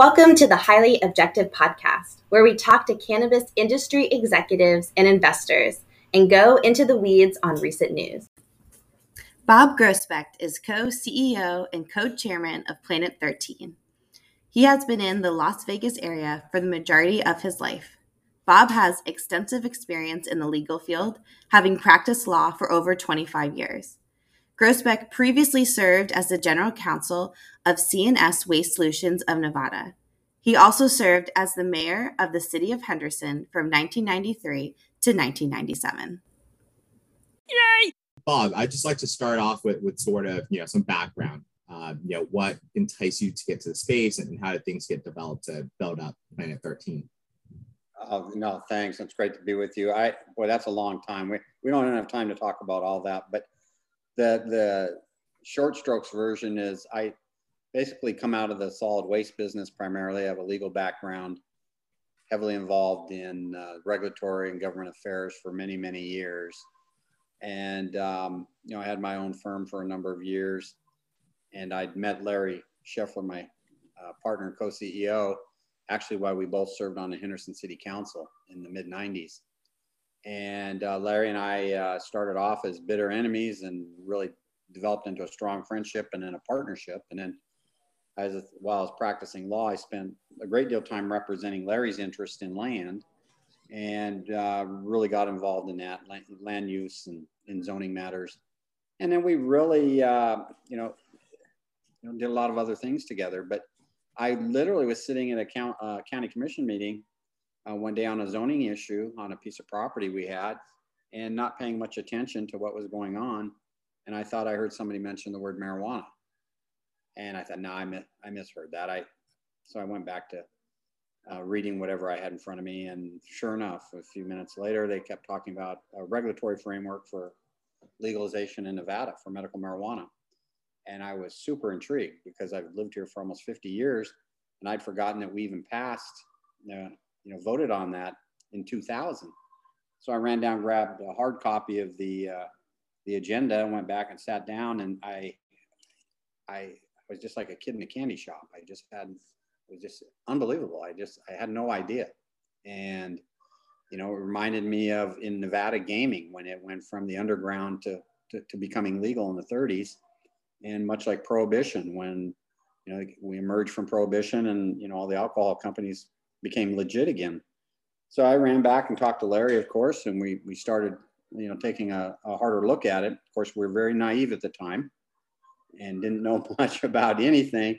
Welcome to the Highly Objective Podcast, where we talk to cannabis industry executives and investors and go into the weeds on recent news. Bob Groesbeck is co CEO and co chairman of Planet 13. He has been in the Las Vegas area for the majority of his life. Bob has extensive experience in the legal field, having practiced law for over 25 years. Groesbeck previously served as the general counsel of C&S Waste Solutions of Nevada. He also served as the mayor of the city of Henderson from 1993 to 1997. Yay! Bob, I'd just like to start off with, with sort of, you know, some background. Uh, you know, what enticed you to get to the space and how did things get developed to build up Planet 13? Oh, no, thanks. It's great to be with you. I, boy, that's a long time. We, we don't have time to talk about all that, but the the short strokes version is I basically come out of the solid waste business primarily. I have a legal background, heavily involved in uh, regulatory and government affairs for many many years, and um, you know I had my own firm for a number of years, and I'd met Larry Scheffler, my uh, partner and co-CEO, actually while we both served on the Henderson City Council in the mid 90s and uh, Larry and I uh, started off as bitter enemies and really developed into a strong friendship and then a partnership. And then, as while I was practicing law, I spent a great deal of time representing Larry's interest in land, and uh, really got involved in that land, use and in zoning matters. And then we really, uh, you know, you know, did a lot of other things together. But I literally was sitting in a count, uh, county commission meeting uh, one day on a zoning issue on a piece of property we had and not paying much attention to what was going on. And I thought I heard somebody mention the word marijuana. And I thought, no, I, mi- I misheard that. I, so I went back to uh, reading whatever I had in front of me. And sure enough, a few minutes later, they kept talking about a regulatory framework for legalization in Nevada for medical marijuana. And I was super intrigued because I've lived here for almost 50 years and I'd forgotten that we even passed uh, you know, voted on that in 2000. So I ran down, grabbed a hard copy of the uh, the agenda, went back and sat down, and I I was just like a kid in a candy shop. I just had it was just unbelievable. I just I had no idea, and you know, it reminded me of in Nevada gaming when it went from the underground to, to, to becoming legal in the 30s, and much like prohibition when you know we emerged from prohibition and you know all the alcohol companies became legit again. So I ran back and talked to Larry, of course, and we we started, you know, taking a, a harder look at it. Of course, we were very naive at the time and didn't know much about anything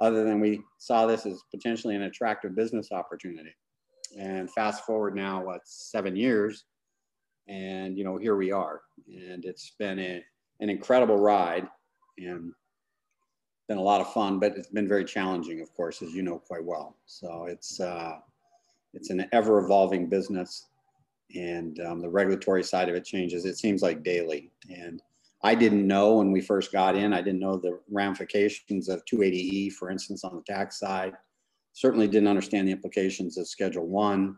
other than we saw this as potentially an attractive business opportunity. And fast forward now, what, seven years, and you know, here we are. And it's been a, an incredible ride and been a lot of fun, but it's been very challenging, of course, as you know quite well. So it's uh, it's an ever evolving business, and um, the regulatory side of it changes. It seems like daily. And I didn't know when we first got in. I didn't know the ramifications of 280e, for instance, on the tax side. Certainly didn't understand the implications of Schedule One,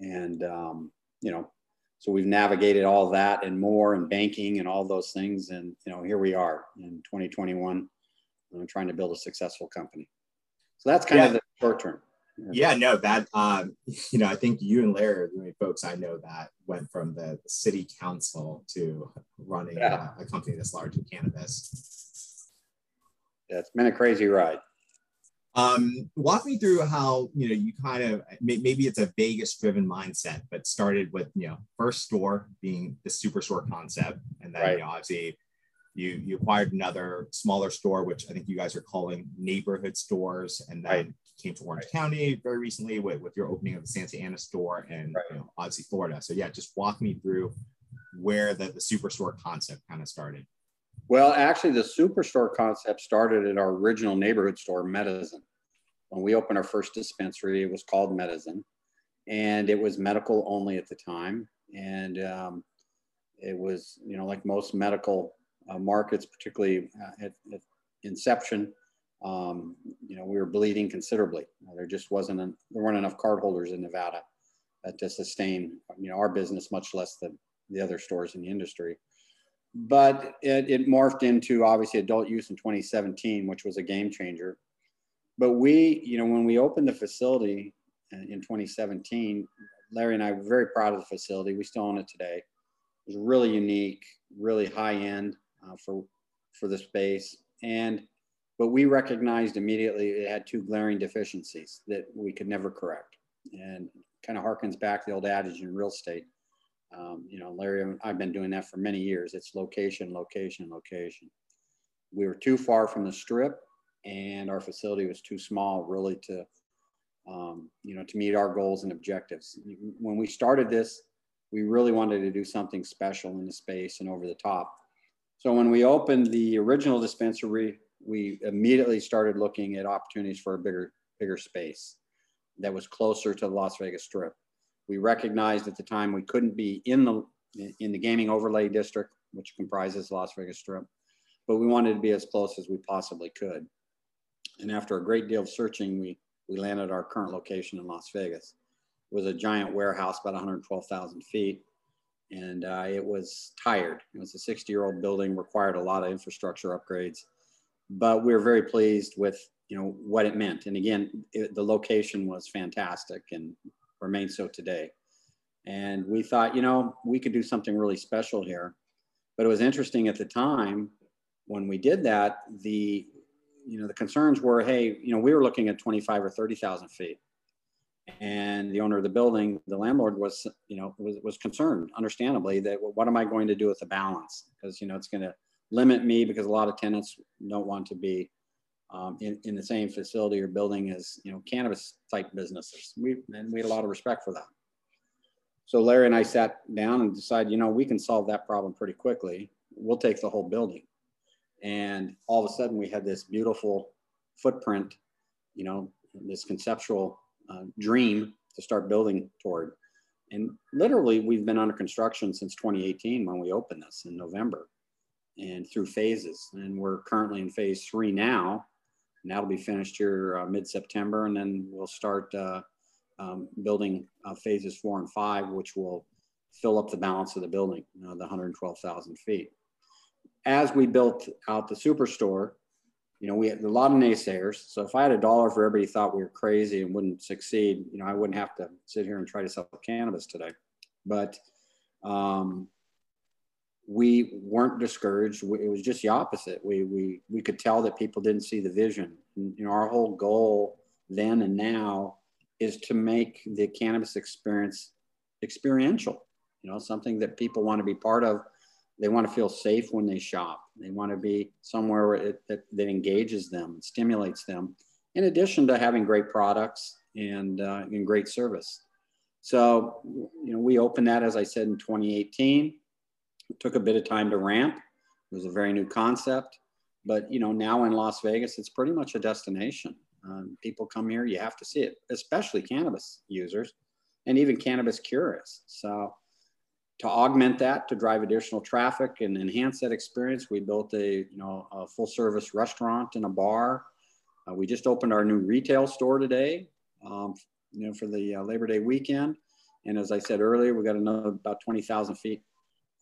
and um, you know, so we've navigated all that and more, and banking and all those things. And you know, here we are in 2021 I'm trying to build a successful company. So that's kind yeah. of the short term. Yeah, no, that um, you know, I think you and Larry are the only folks I know that went from the city council to running yeah. a, a company that's large in cannabis. Yeah, it's been a crazy ride. Um, walk me through how you know you kind of maybe it's a Vegas driven mindset, but started with you know first store being the superstore concept, and then right. you know, obviously you you acquired another smaller store, which I think you guys are calling neighborhood stores, and then right. came to Orange right. County very recently with, with your opening of the Santa Ana store and right. you know, obviously Florida. So yeah, just walk me through where the, the superstore concept kind of started. Well, actually, the superstore concept started at our original neighborhood store, Medizin. When we opened our first dispensary, it was called Medizin, and it was medical only at the time. And um, it was, you know, like most medical markets, particularly uh, at, at, inception, um, you know, we were bleeding considerably. There just wasn't, an, there weren't enough cardholders in Nevada uh, to sustain, you know, our business, much less the, the other stores in the industry. But it, it morphed into obviously adult use in 2017, which was a game changer. but we, you know, when we opened the facility in 2017, Larry and I were very proud of the facility. We still own it today. It was really unique, really high end uh, for for the space, and but we recognized immediately it had two glaring deficiencies that we could never correct, and kind of harkens back to the old adage in real estate. Um, you know, Larry, I've been doing that for many years. It's location, location, location. We were too far from the strip, and our facility was too small, really, to um, you know, to meet our goals and objectives. When we started this, we really wanted to do something special in the space and over the top. So when we opened the original dispensary, we immediately started looking at opportunities for a bigger, bigger space that was closer to the Las Vegas Strip. We recognized at the time we couldn't be in the in the gaming overlay district, which comprises Las Vegas Strip, but we wanted to be as close as we possibly could. And after a great deal of searching, we we landed our current location in Las Vegas. It was a giant warehouse, about 112,000 feet, and uh, it was tired. It was a 60 year old building, required a lot of infrastructure upgrades, but we were very pleased with you know what it meant. And again, it, the location was fantastic and remains so today. And we thought, you know, we could do something really special here. But it was interesting at the time when we did that, the you know, the concerns were, hey, you know, we were looking at 25 or 30,000 feet. And the owner of the building, the landlord was, you know, was, was concerned, understandably, that well, what am I going to do with the balance? Because, you know, it's going to limit me because a lot of tenants don't want to be um, in, in the same facility or building as, you know, cannabis type businesses. We, and we had a lot of respect for that. So Larry and I sat down and decided, you know, we can solve that problem pretty quickly. We'll take the whole building and all of a sudden we had this beautiful footprint you know this conceptual uh, dream to start building toward. And literally we've been under construction since 2018 when we opened this in november and through phases. And we're currently in phase three now. And that'll be finished here uh, mid-september. And then we'll start uh, um, building uh, phases four and five which will fill up the balance of the building the 112000 feet. As we built out the superstore, you know, we had a lot of naysayers. So if I had a dollar for everybody thought we were crazy and wouldn't succeed, you know, I wouldn't have to sit here and try to sell cannabis today. But um, we weren't discouraged. It was just the opposite. We, we, we could tell that people didn't see the vision. And, you know, our whole goal then and now is to make the cannabis experience experiential, you know, something that people want to be part of they want to feel safe when they shop. They want to be somewhere it, that, that engages them and stimulates them, in addition to having great products and, uh, and great service. So, you know, we opened that, as I said, in 2018. It took a bit of time to ramp. It was a very new concept. But, you know, now in Las Vegas, it's pretty much a destination. Um, people come here, you have to see it, especially cannabis users and even cannabis curious. So, to augment that, to drive additional traffic and enhance that experience, we built a, you know, a full service restaurant and a bar. Uh, we just opened our new retail store today, um, you know, for the uh, Labor Day weekend. And as I said earlier, we got another about 20,000 feet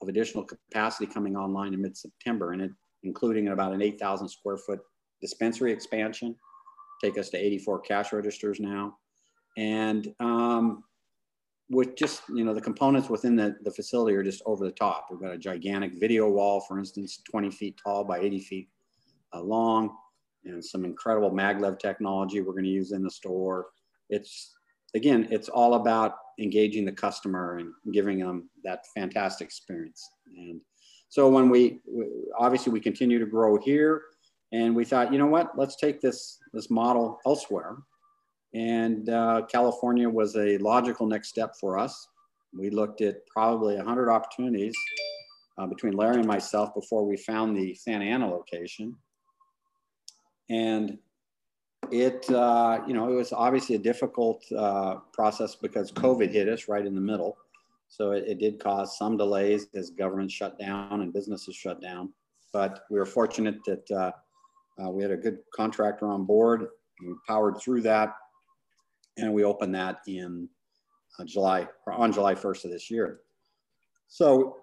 of additional capacity coming online in mid-September, and it, including about an 8,000 square foot dispensary expansion, take us to 84 cash registers now. And um, with just you know the components within the, the facility are just over the top. We've got a gigantic video wall for instance 20 feet tall by 80 feet uh, long and some incredible maglev technology we're going to use in the store. It's again it's all about engaging the customer and giving them that fantastic experience. And so when we, we obviously we continue to grow here and we thought you know what? Let's take this this model elsewhere and uh, California was a logical next step for us. We looked at probably 100 opportunities uh, between Larry and myself before we found the Santa Ana location. And it, uh, you know, it was obviously a difficult uh, process because COVID hit us right in the middle. So it, it did cause some delays as government shut down and businesses shut down. But we were fortunate that uh, uh, we had a good contractor on board. We powered through that and we opened that in uh, July or on July 1st of this year. So,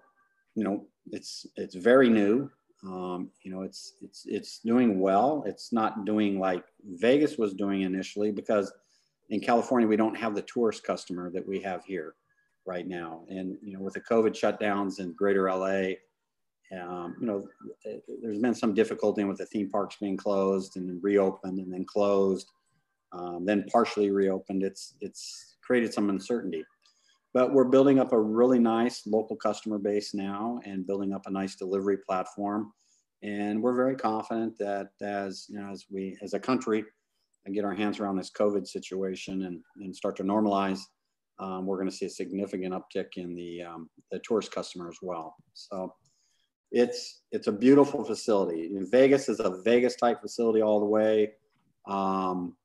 you know, it's it's very new. Um, you know, it's it's it's doing well. It's not doing like Vegas was doing initially because in California we don't have the tourist customer that we have here right now. And you know, with the COVID shutdowns in Greater LA, um, you know, there's been some difficulty with the theme parks being closed and reopened and then closed, um, then partially reopened. It's it's created some uncertainty. But we're building up a really nice local customer base now and building up a nice delivery platform. And we're very confident that as, you know, as we, as a country, and get our hands around this COVID situation and, and start to normalize, um, we're going to see a significant uptick in the, um, the tourist customer as well. So it's, it's a beautiful facility. Vegas is a Vegas type facility all the way. Um,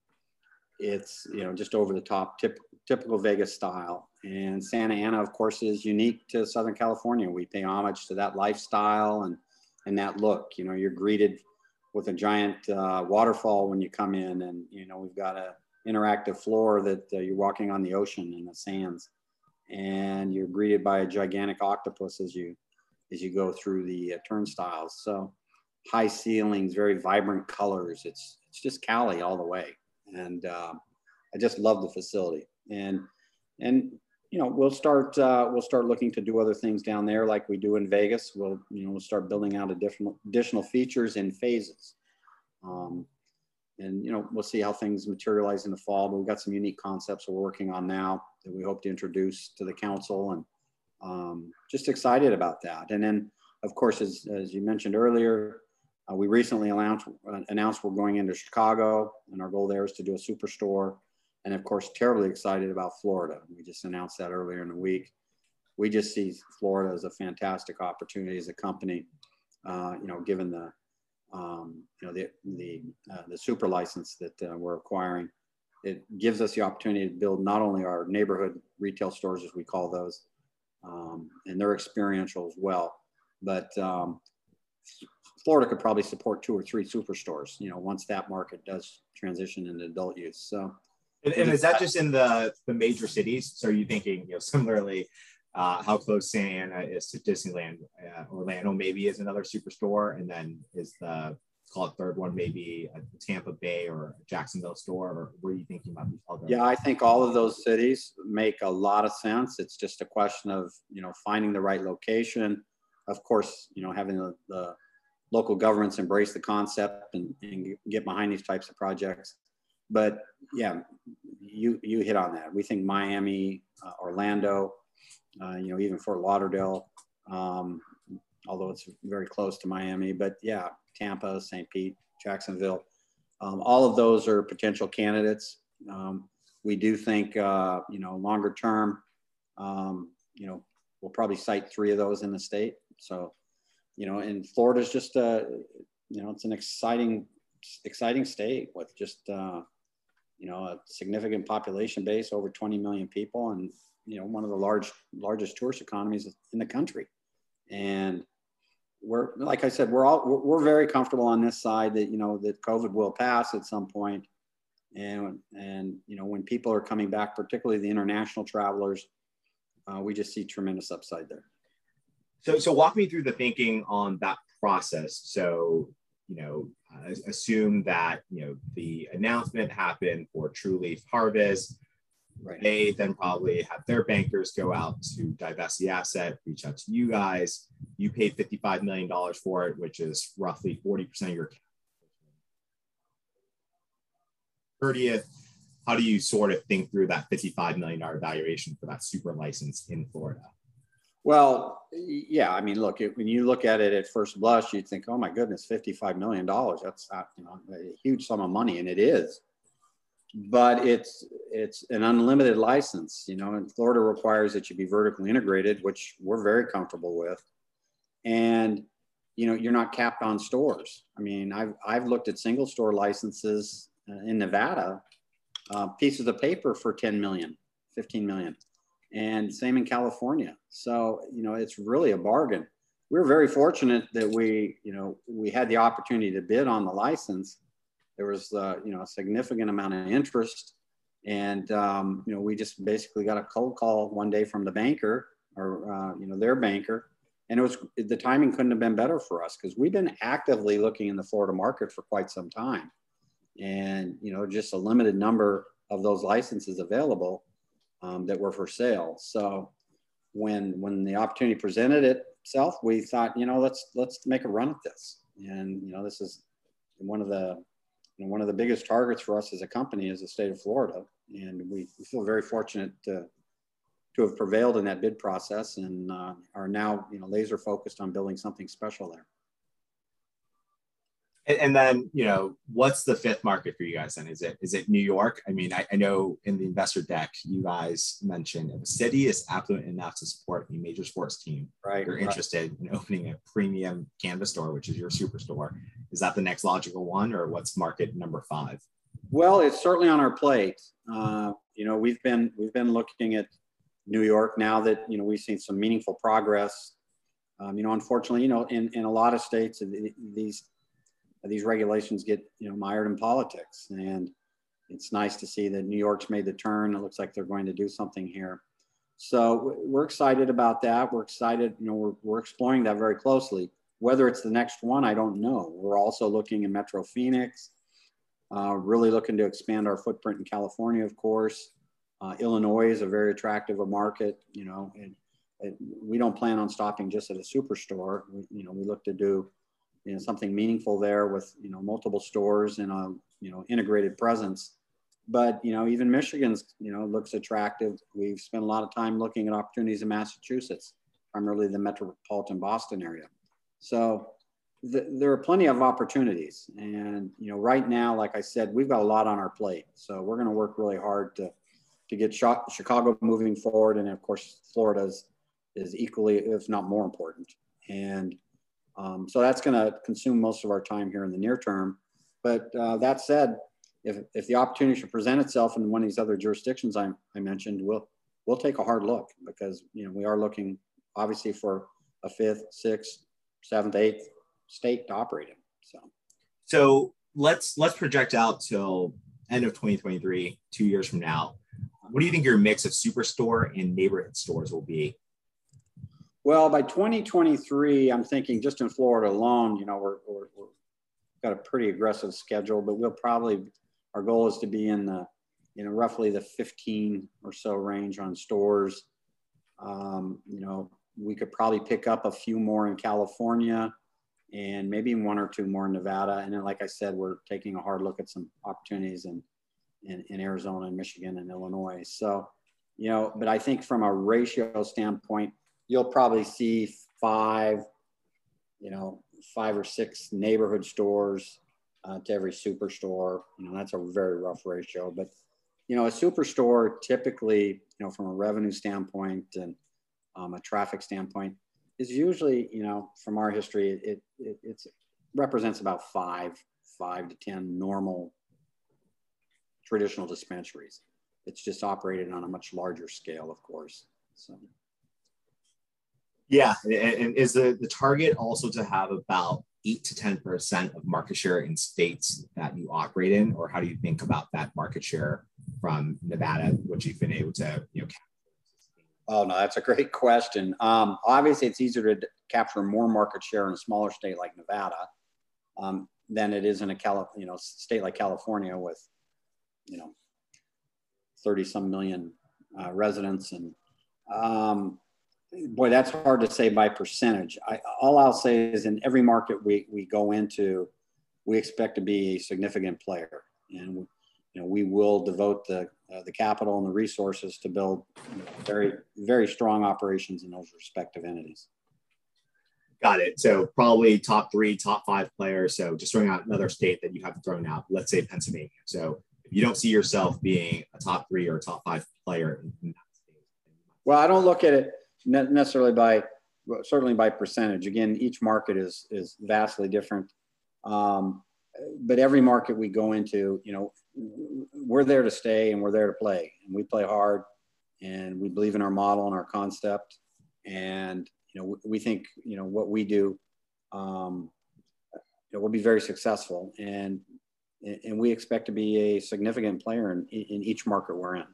it's, you know, just over the top, tip, typical Vegas style. And Santa Ana, of course, is unique to Southern California. We pay homage to that lifestyle and and that look. You know, you're greeted with a giant uh, waterfall when you come in, and you know we've got a interactive floor that uh, you're walking on the ocean and the sands, and you're greeted by a gigantic octopus as you as you go through the uh, turnstiles. So high ceilings, very vibrant colors. It's it's just Cali all the way, and uh, I just love the facility. And and you know we'll start uh, we'll start looking to do other things down there like we do in Vegas. We'll you know we'll start building out additional additional features in phases. Um, and you know we'll see how things materialize in the fall. But we've got some unique concepts we're working on now that we hope to introduce to the council, and um, just excited about that. And then of course, as, as you mentioned earlier, uh, we recently announced, uh, announced we're going into Chicago, and our goal there is to do a superstore and of course, terribly excited about Florida. We just announced that earlier in the week. We just see Florida as a fantastic opportunity as a company, uh, you know, given the, um, you know, the, the, uh, the super license that uh, we're acquiring. It gives us the opportunity to build not only our neighborhood retail stores, as we call those, um, and they're experiential as well, but um, Florida could probably support two or three superstores, you know, once that market does transition into adult use. So and, and is that just in the the major cities? So are you thinking, you know, similarly, uh, how close Santa Ana is to Disneyland? Uh, Orlando maybe is another superstore, and then is the call it third one maybe a Tampa Bay or Jacksonville store, or were you thinking about these other? Yeah, I think all of those cities make a lot of sense. It's just a question of you know finding the right location. Of course, you know having the, the local governments embrace the concept and, and get behind these types of projects but yeah, you you hit on that. We think Miami, uh, Orlando, uh, you know, even Fort Lauderdale, um, although it's very close to Miami. But yeah, Tampa, St. Pete, Jacksonville, um, all of those are potential candidates. Um, we do think, uh, you know, longer term, um, you know, we'll probably site three of those in the state. So, you know, and Florida's just, a, you know, it's an exciting, exciting state with just, uh, you know, a significant population base, over 20 million people, and you know, one of the large largest tourist economies in the country. And we're, like I said, we're all we're, we're very comfortable on this side that you know that COVID will pass at some point, and and you know when people are coming back, particularly the international travelers, uh, we just see tremendous upside there. So, so walk me through the thinking on that process. So, you know, uh, assume that you know the announcement happened for Trulieve Harvest. Right. They then probably have their bankers go out to divest the asset, reach out to you guys. You paid $55 million for it, which is roughly 40% of your 30th. How do you sort of think through that $55 million valuation for that super license in Florida? Well, yeah. I mean, look, when you look at it at first blush, you'd think, "Oh my goodness, fifty-five million dollars. That's not, you know, a huge sum of money," and it is. But it's it's an unlimited license, you know. And Florida requires that you be vertically integrated, which we're very comfortable with. And you know, you're not capped on stores. I mean, I've I've looked at single store licenses uh, in Nevada, uh, pieces of paper for 10 million, 15 million and same in California. So, you know, it's really a bargain. We are very fortunate that we, you know, we had the opportunity to bid on the license. There was, uh, you know, a significant amount of interest. And, um, you know, we just basically got a cold call one day from the banker or, uh, you know, their banker and it was the timing couldn't have been better for us because we've been actively looking in the Florida market for quite some time, and you know just a limited number of those licenses available um, that were for sale. So when when the opportunity presented itself, we thought you know let's let's make a run at this, and you know this is one of the you know, one of the biggest targets for us as a company is the state of Florida, and we, we feel very fortunate to to have prevailed in that bid process and uh, are now you know laser focused on building something special there. And, and, then you know what's the fifth market for you guys then? Is it is it new york? I mean i, I know in the investor deck you guys mentioned if a city is affluent enough to support a major sports team right you're right. interested in opening a premium cannabis store which is your superstore. Is that the next logical one or what's market number five? Well it's certainly on our plate. Uh, you know we've been we've been looking at New York now that you know we've seen some meaningful progress. Um, you know, unfortunately, you know, in, in a lot of states, these these regulations get you know mired in politics, and it's nice to see that New York's made the turn. It looks like they're going to do something here. So we're excited about that. We're excited, you know, we're, we're exploring that very closely. Whether it's the next one, I don't know. We're also looking in Metro Phoenix, uh, really looking to expand our footprint in California, of course. Uh, Illinois is a very attractive a market, you know, and, and, we don't plan on stopping just at a superstore. We, you know, we look to do, you know, something meaningful there with, you know, multiple stores and a, you know, integrated presence. But, you know, even Michigan's, you know, looks attractive. We've spent a lot of time looking at opportunities in Massachusetts, primarily the metropolitan Boston area. So the, there are plenty of opportunities. And, you know, right now, like I said, we've got a lot on our plate. So we're going to work really hard to, to get Chicago moving forward. And of course, Florida is, is equally, if not more important. And um, so that's going to consume most of our time here in the near term. But uh, that said, if, if the opportunity should present itself in one of these other jurisdictions I, I mentioned, we'll, we'll take a hard look because, you know, we are looking obviously for a fifth, sixth, seventh, eighth state to operate in. So, so let's, let's project out till end of 2023, two years from now what do you think your mix of superstore and neighborhood stores will be? Well, by 2023, I'm thinking just in Florida alone, you know, we're, we're, we're got a pretty aggressive schedule, but we'll probably, our goal is to be in the, you know, roughly the 15 or so range on stores. Um, you know, we could probably pick up a few more in California and maybe one or two more in Nevada. And then, like I said, we're taking a hard look at some opportunities in in, in Arizona and Michigan and Illinois. So, you know, but I think from a ratio standpoint, you'll probably see five, you know, five or six neighborhood stores uh, to every superstore. You know, that's a very rough ratio. But, you know, a superstore typically, you know, from a revenue standpoint and um, a traffic standpoint, is usually, you know, from our history, it, it it's represents about five, five to ten normal traditional dispensaries. It's just operated on a much larger scale, of course. So. Yeah, and is the, the target also to have about eight to 10% of market share in states that you operate in? Or how do you think about that market share from Nevada, which you've been able to, you know, Oh, no, that's a great question. Um, obviously, it's easier to capture more market share in a smaller state like Nevada um, than it is in a Cali- you know, state like California with you know, 30 some million uh, residents. And um, boy, that's hard to say by percentage. I, all I'll say is in every market we, we go into, we expect to be a significant player. And we, you know, we will devote the, uh, the capital and the resources to build very, very strong operations in those respective entities. Got it. So probably top three, top five players. So just throwing out another state that you have thrown out, let's say Pennsylvania. So if you don't see yourself being a top three or top five player in that state. Well, I don't look at it necessarily by certainly by percentage. Again, each market is is vastly different. Um, but every market we go into, you know, we're there to stay and we're there to play, and we play hard, and we believe in our model and our concept, and you know, we think you know what we do, um, it will be very successful. And and we expect to be a significant player in, in each market we're in.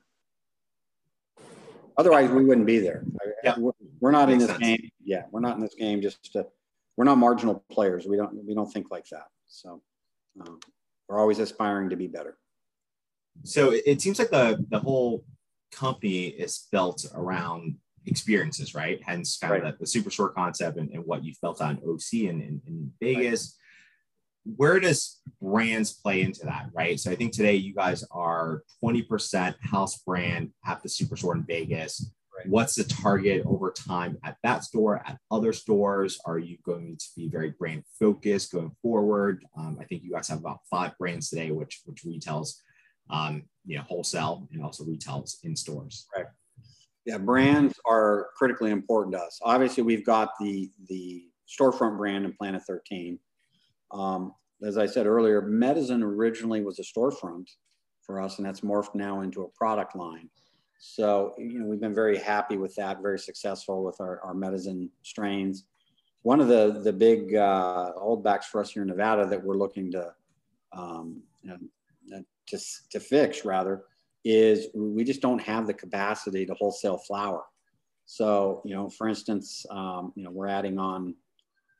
Otherwise, we wouldn't be there. Yeah. We're not in this sense. game. Yeah, we're not in this game just to, we're not marginal players. We don't we don't think like that. So um, we're always aspiring to be better. So it seems like the the whole company is built around experiences, right? Hence, kind right. of the, the superstore concept and, and, what you felt on OC and in, in, Vegas. Right. Where does brands play into that, right? So I think today you guys are 20% house brand, at the superstore in Vegas. Right. What's the target over time at that store, at other stores? Are you going to be very brand focused going forward? Um, I think you guys have about five brands today, which which retails, um, you know, wholesale and also retails in stores. Right. Yeah, brands are critically important to us. Obviously, we've got the the storefront brand in Planet 13. Um, as I said earlier, Medizin originally was a storefront for us, and that's morphed now into a product line. So, you know, we've been very happy with that, very successful with our, our Medizin strains. One of the, the big uh, holdbacks for us here in Nevada that we're looking to, um, you know, to, to fix rather is we just don't have the capacity to wholesale flower. So, you know, for instance, um, you know, we're adding on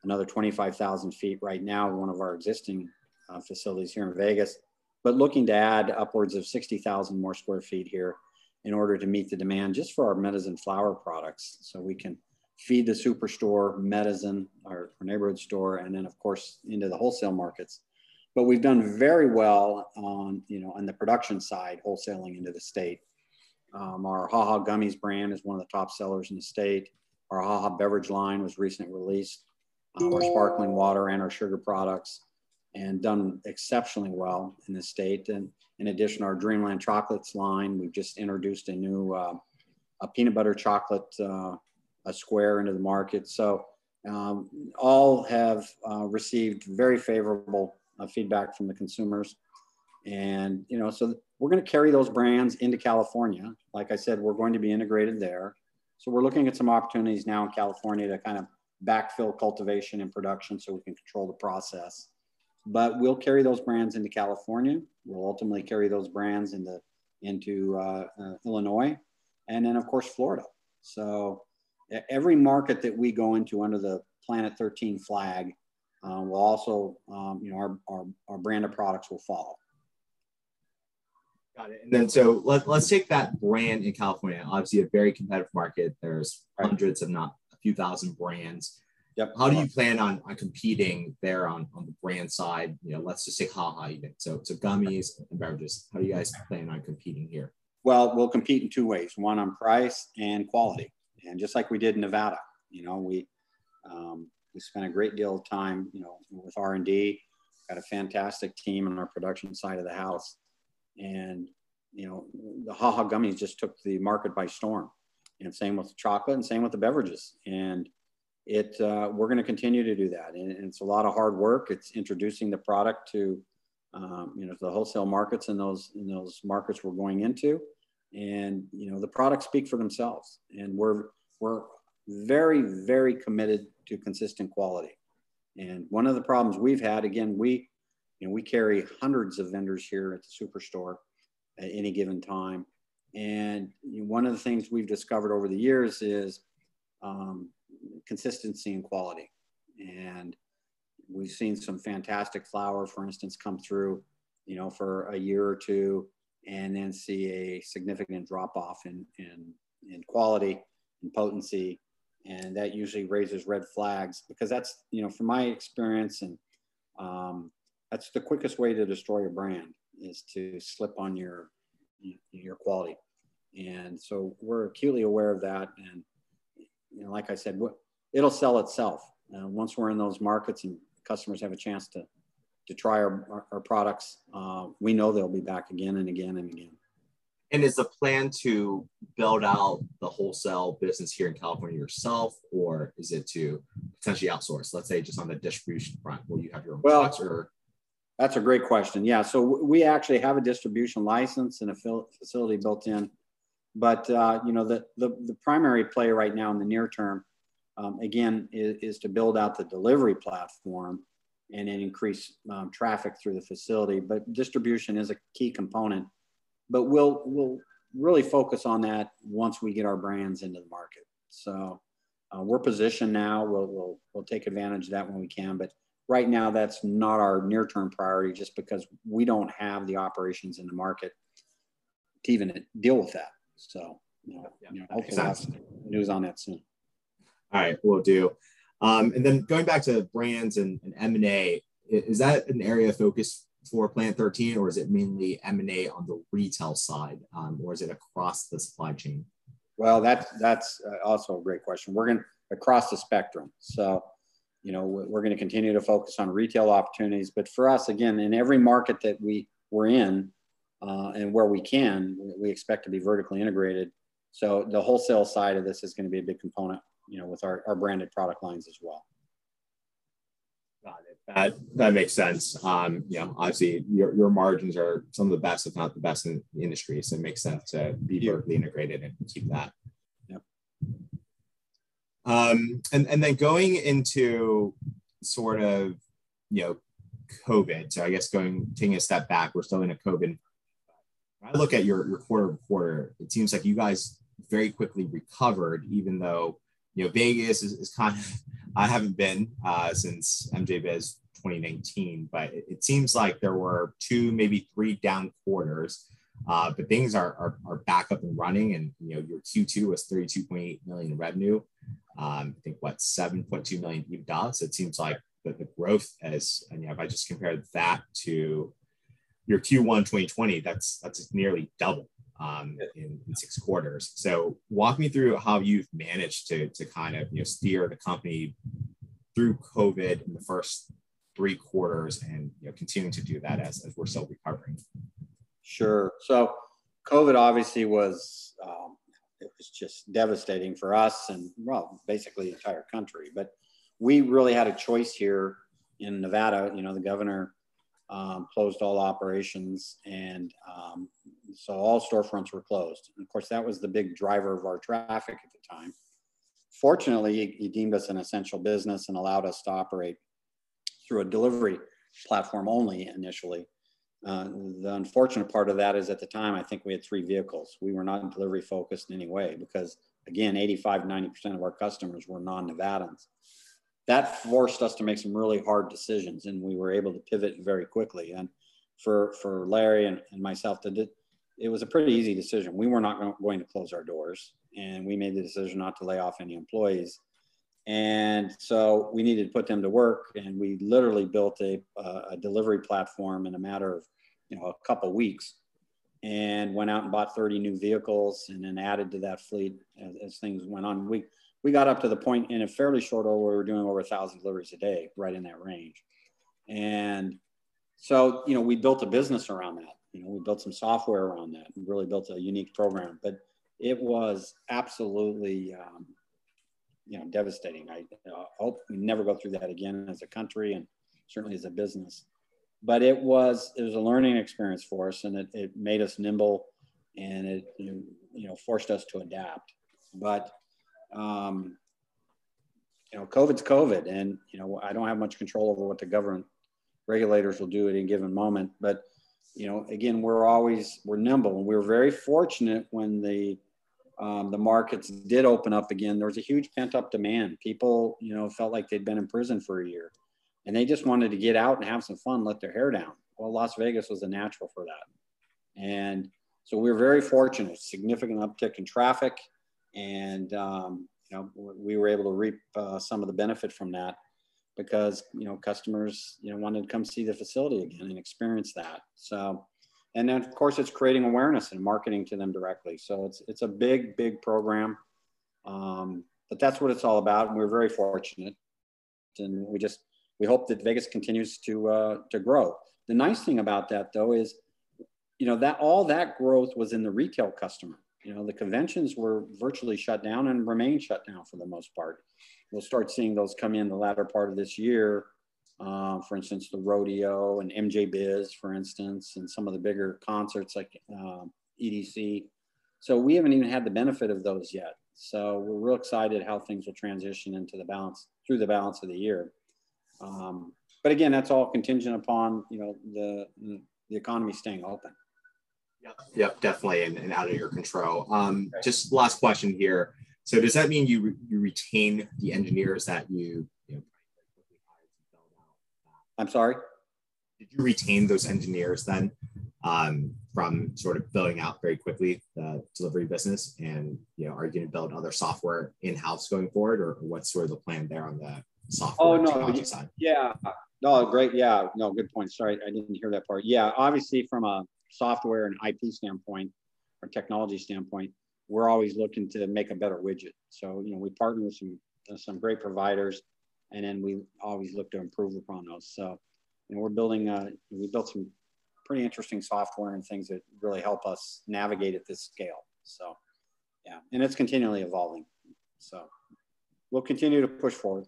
another 25,000 feet right now, one of our existing uh, facilities here in Vegas, but looking to add upwards of 60,000 more square feet here in order to meet the demand just for our Medizin flower products. So we can feed the superstore, Medizin, our, our neighborhood store, and then of course into the wholesale markets. But we've done very well on you know on the production side wholesaling into the state. Um, our haha gummies brand is one of the top sellers in the state. Our haha beverage line was recently released our sparkling water and our sugar products and done exceptionally well in the state and in addition our dreamland chocolates line we've just introduced a new uh, a peanut butter chocolate uh, a square into the market so um, all have uh, received very favorable uh, feedback from the consumers. And, you know, so we're going to carry those brands into California. Like I said, we're going to be integrated there. So we're looking at some opportunities now in California to kind of backfill cultivation and production so we can control the process. But we'll carry those brands into California. We'll ultimately carry those brands into, into uh, uh, Illinois and then, of course, Florida. So every market that we go into under the Planet 13 flag, um, will also, um, you know, our, our, our brand of products will follow. Got it. And then so let, let's take that brand in California. Obviously, a very competitive market. There's hundreds, if not few thousand brands. Yep. How do you plan on, on competing there on, on the brand side? You know, let's just say haha even. So so gummies and beverages. How do you guys plan on competing here? Well, we'll compete in two ways. One on price and quality. And just like we did in Nevada, you know, we um, we spent a great deal of time, you know, with R and D. Got a fantastic team on our production side of the house, and you know, the Ha Ha gummies just took the market by storm. And same with chocolate, and same with the beverages. And it, uh, we're going to continue to do that. And, and, it's a lot of hard work. It's introducing the product to, um, you know, the wholesale markets in those in those markets we're going into, and you know, the products speak for themselves. And we're we're very very committed to consistent quality. And one of the problems we've had, again, we, you know, we carry hundreds of vendors here at the superstore at any given time. And one of the things we've discovered over the years is um, consistency and quality. And we've seen some fantastic flower, for instance, come through, you know, for a year or two, and then see a significant drop off in, in, in quality and potency and that usually raises red flags because that's you know from my experience and um, that's the quickest way to destroy a brand is to slip on your your quality and so we're acutely aware of that and you know like i said it'll sell itself uh, once we're in those markets and customers have a chance to to try our, our, our products uh, we know they'll be back again and again and again and is the plan to build out the wholesale business here in California yourself, or is it to potentially outsource? Let's say just on the distribution front, will you have your own well, trucks or? That's a great question. Yeah, so we actually have a distribution license and a facility built in, but uh, you know the, the, the primary play right now in the near term, um, again, is, is, to build out the delivery platform and then increase um, traffic through the facility. But distribution is a key component but we'll we'll really focus on that once we get our brands into the market. So Uh, we're positioned now. We'll, we'll, we'll take advantage of that when we can. But right now, that's not our near term priority just because we don't have the operations in the market to even deal with that. So, you know, yeah, you know hopefully we'll have news on that soon. All right, we'll do. Um, and then going back to brands and, and M&A, is that an area of focus for Planet 13 or is it mainly M&A on the retail side um, or is it across the supply chain? Well, that's, that's uh, also a great question. We're going across the spectrum. So, you know, we're going to continue to focus on retail opportunities. But for us, again, in every market that we, we're in uh, and where we can, we expect to be vertically integrated. So the wholesale side of this is going to be a big component, you know, with our, our branded product lines as well. Got it. That that makes sense. Um, you know, obviously your, your margins are some of the best, if not the best in the industry. So it makes sense to be vertically integrated and keep that. Um, and, and then going into sort of, you know, COVID. So I guess going taking a step back, we're still in a COVID. When I look at your, your quarter quarter, it seems like you guys very quickly recovered, even though you know Vegas is, is kind of I haven't been uh, since MJ Biz 2019, but it, seems like there were two, maybe three down quarters. Uh, but things are, are, are back up and running, and you know your Q2 was 32.8 million revenue. Um, I think what 7.2 million EBITDA. So it seems like the, the growth as and you know, if I just compare that to your Q1 2020, that's that's nearly double um, in, in, six quarters. So walk me through how you've managed to, to kind of you know steer the company through COVID in the first three quarters and you know continuing to do that as, as we're still recovering. Sure. So COVID obviously was um, it was just devastating for us and well basically the entire country. But we really had a choice here in Nevada. You know the governor um, closed all operations, and um, so all storefronts were closed. And of course, that was the big driver of our traffic at the time. Fortunately, he, deemed us an essential business and allowed us to operate through a delivery platform only initially. Uh, the unfortunate part of that is at the time, I think we had three vehicles. We were not delivery focused in any way because, again, 85, 90% of our customers were non Nevadans that forced us to make some really hard decisions and we were able to pivot very quickly. And for for larry and, and myself to it was a pretty easy decision. We were not going to close our doors and we made the decision not to lay off any employees and so we needed to put them to work and we literally built a, a delivery platform in a matter of you know a couple weeks and went out and bought 30 new vehicles and then added to that fleet as, as things went on we we got up to the point in a fairly short order where we were doing over a thousand deliveries a day, right in that range. And so, you know, we built a business around that. You know, we built some software around that and really built a unique program. But it was absolutely, um, you know, devastating. I uh, hope we never go through that again as a country and certainly as a business. But it was it was a learning experience for us, and it, it made us nimble, and it you know forced us to adapt. But um, you know, COVID's COVID, and you know, I don't have much control over what the government regulators will do at any given moment. But you know, again, we're always we're nimble, and we were very fortunate when the um, the markets did open up again. There was a huge pent up demand. People, you know, felt like they'd been in prison for a year, and they just wanted to get out and have some fun, let their hair down. Well, Las Vegas was a natural for that, and so we were very fortunate. Significant uptick in traffic and um, you know we were able to reap uh, some of the benefit from that because you know customers you know wanted to come see the facility again and experience that so and then of course it's creating awareness and marketing to them directly. So it's it's a big big program. Um, but that's what it's all about and we're very fortunate. And we just we hope that vegas continues to uh, to grow. The nice thing about that though is you know that all that growth was in the retail customer. You know, the conventions were virtually shut down and remain shut down for the most part. We'll start seeing those come in the latter part of this year. Uh, for instance, the rodeo and MJ Biz, for instance, and some of the bigger concerts like um, EDC. So we haven't even had the benefit of those yet. So we're real excited how things will transition into the balance through the balance of the year. Um, but again, that's all contingent upon you know the the economy staying open. Yep, yep definitely, and, and, out of your control. Um, just last question here. So does that mean you, re- you retain the engineers that you, I'm sorry? Did you retain those engineers then um, from sort of building out very quickly the delivery business? And, you know, are you going to build other software in-house going forward or what's sort of the plan there on the software oh, no, technology side? Yeah, no, great. Yeah, no, good point. Sorry, I didn't hear that part. Yeah, obviously from a software and IP standpoint or technology standpoint, we're always looking to make a better widget. So, you know, we partner with some, some great providers and then we always look to improve upon those. So, know, we're building, uh, we built some pretty interesting software and things that really help us navigate at this scale. So, yeah, and it's continually evolving. So, we'll continue to push forward.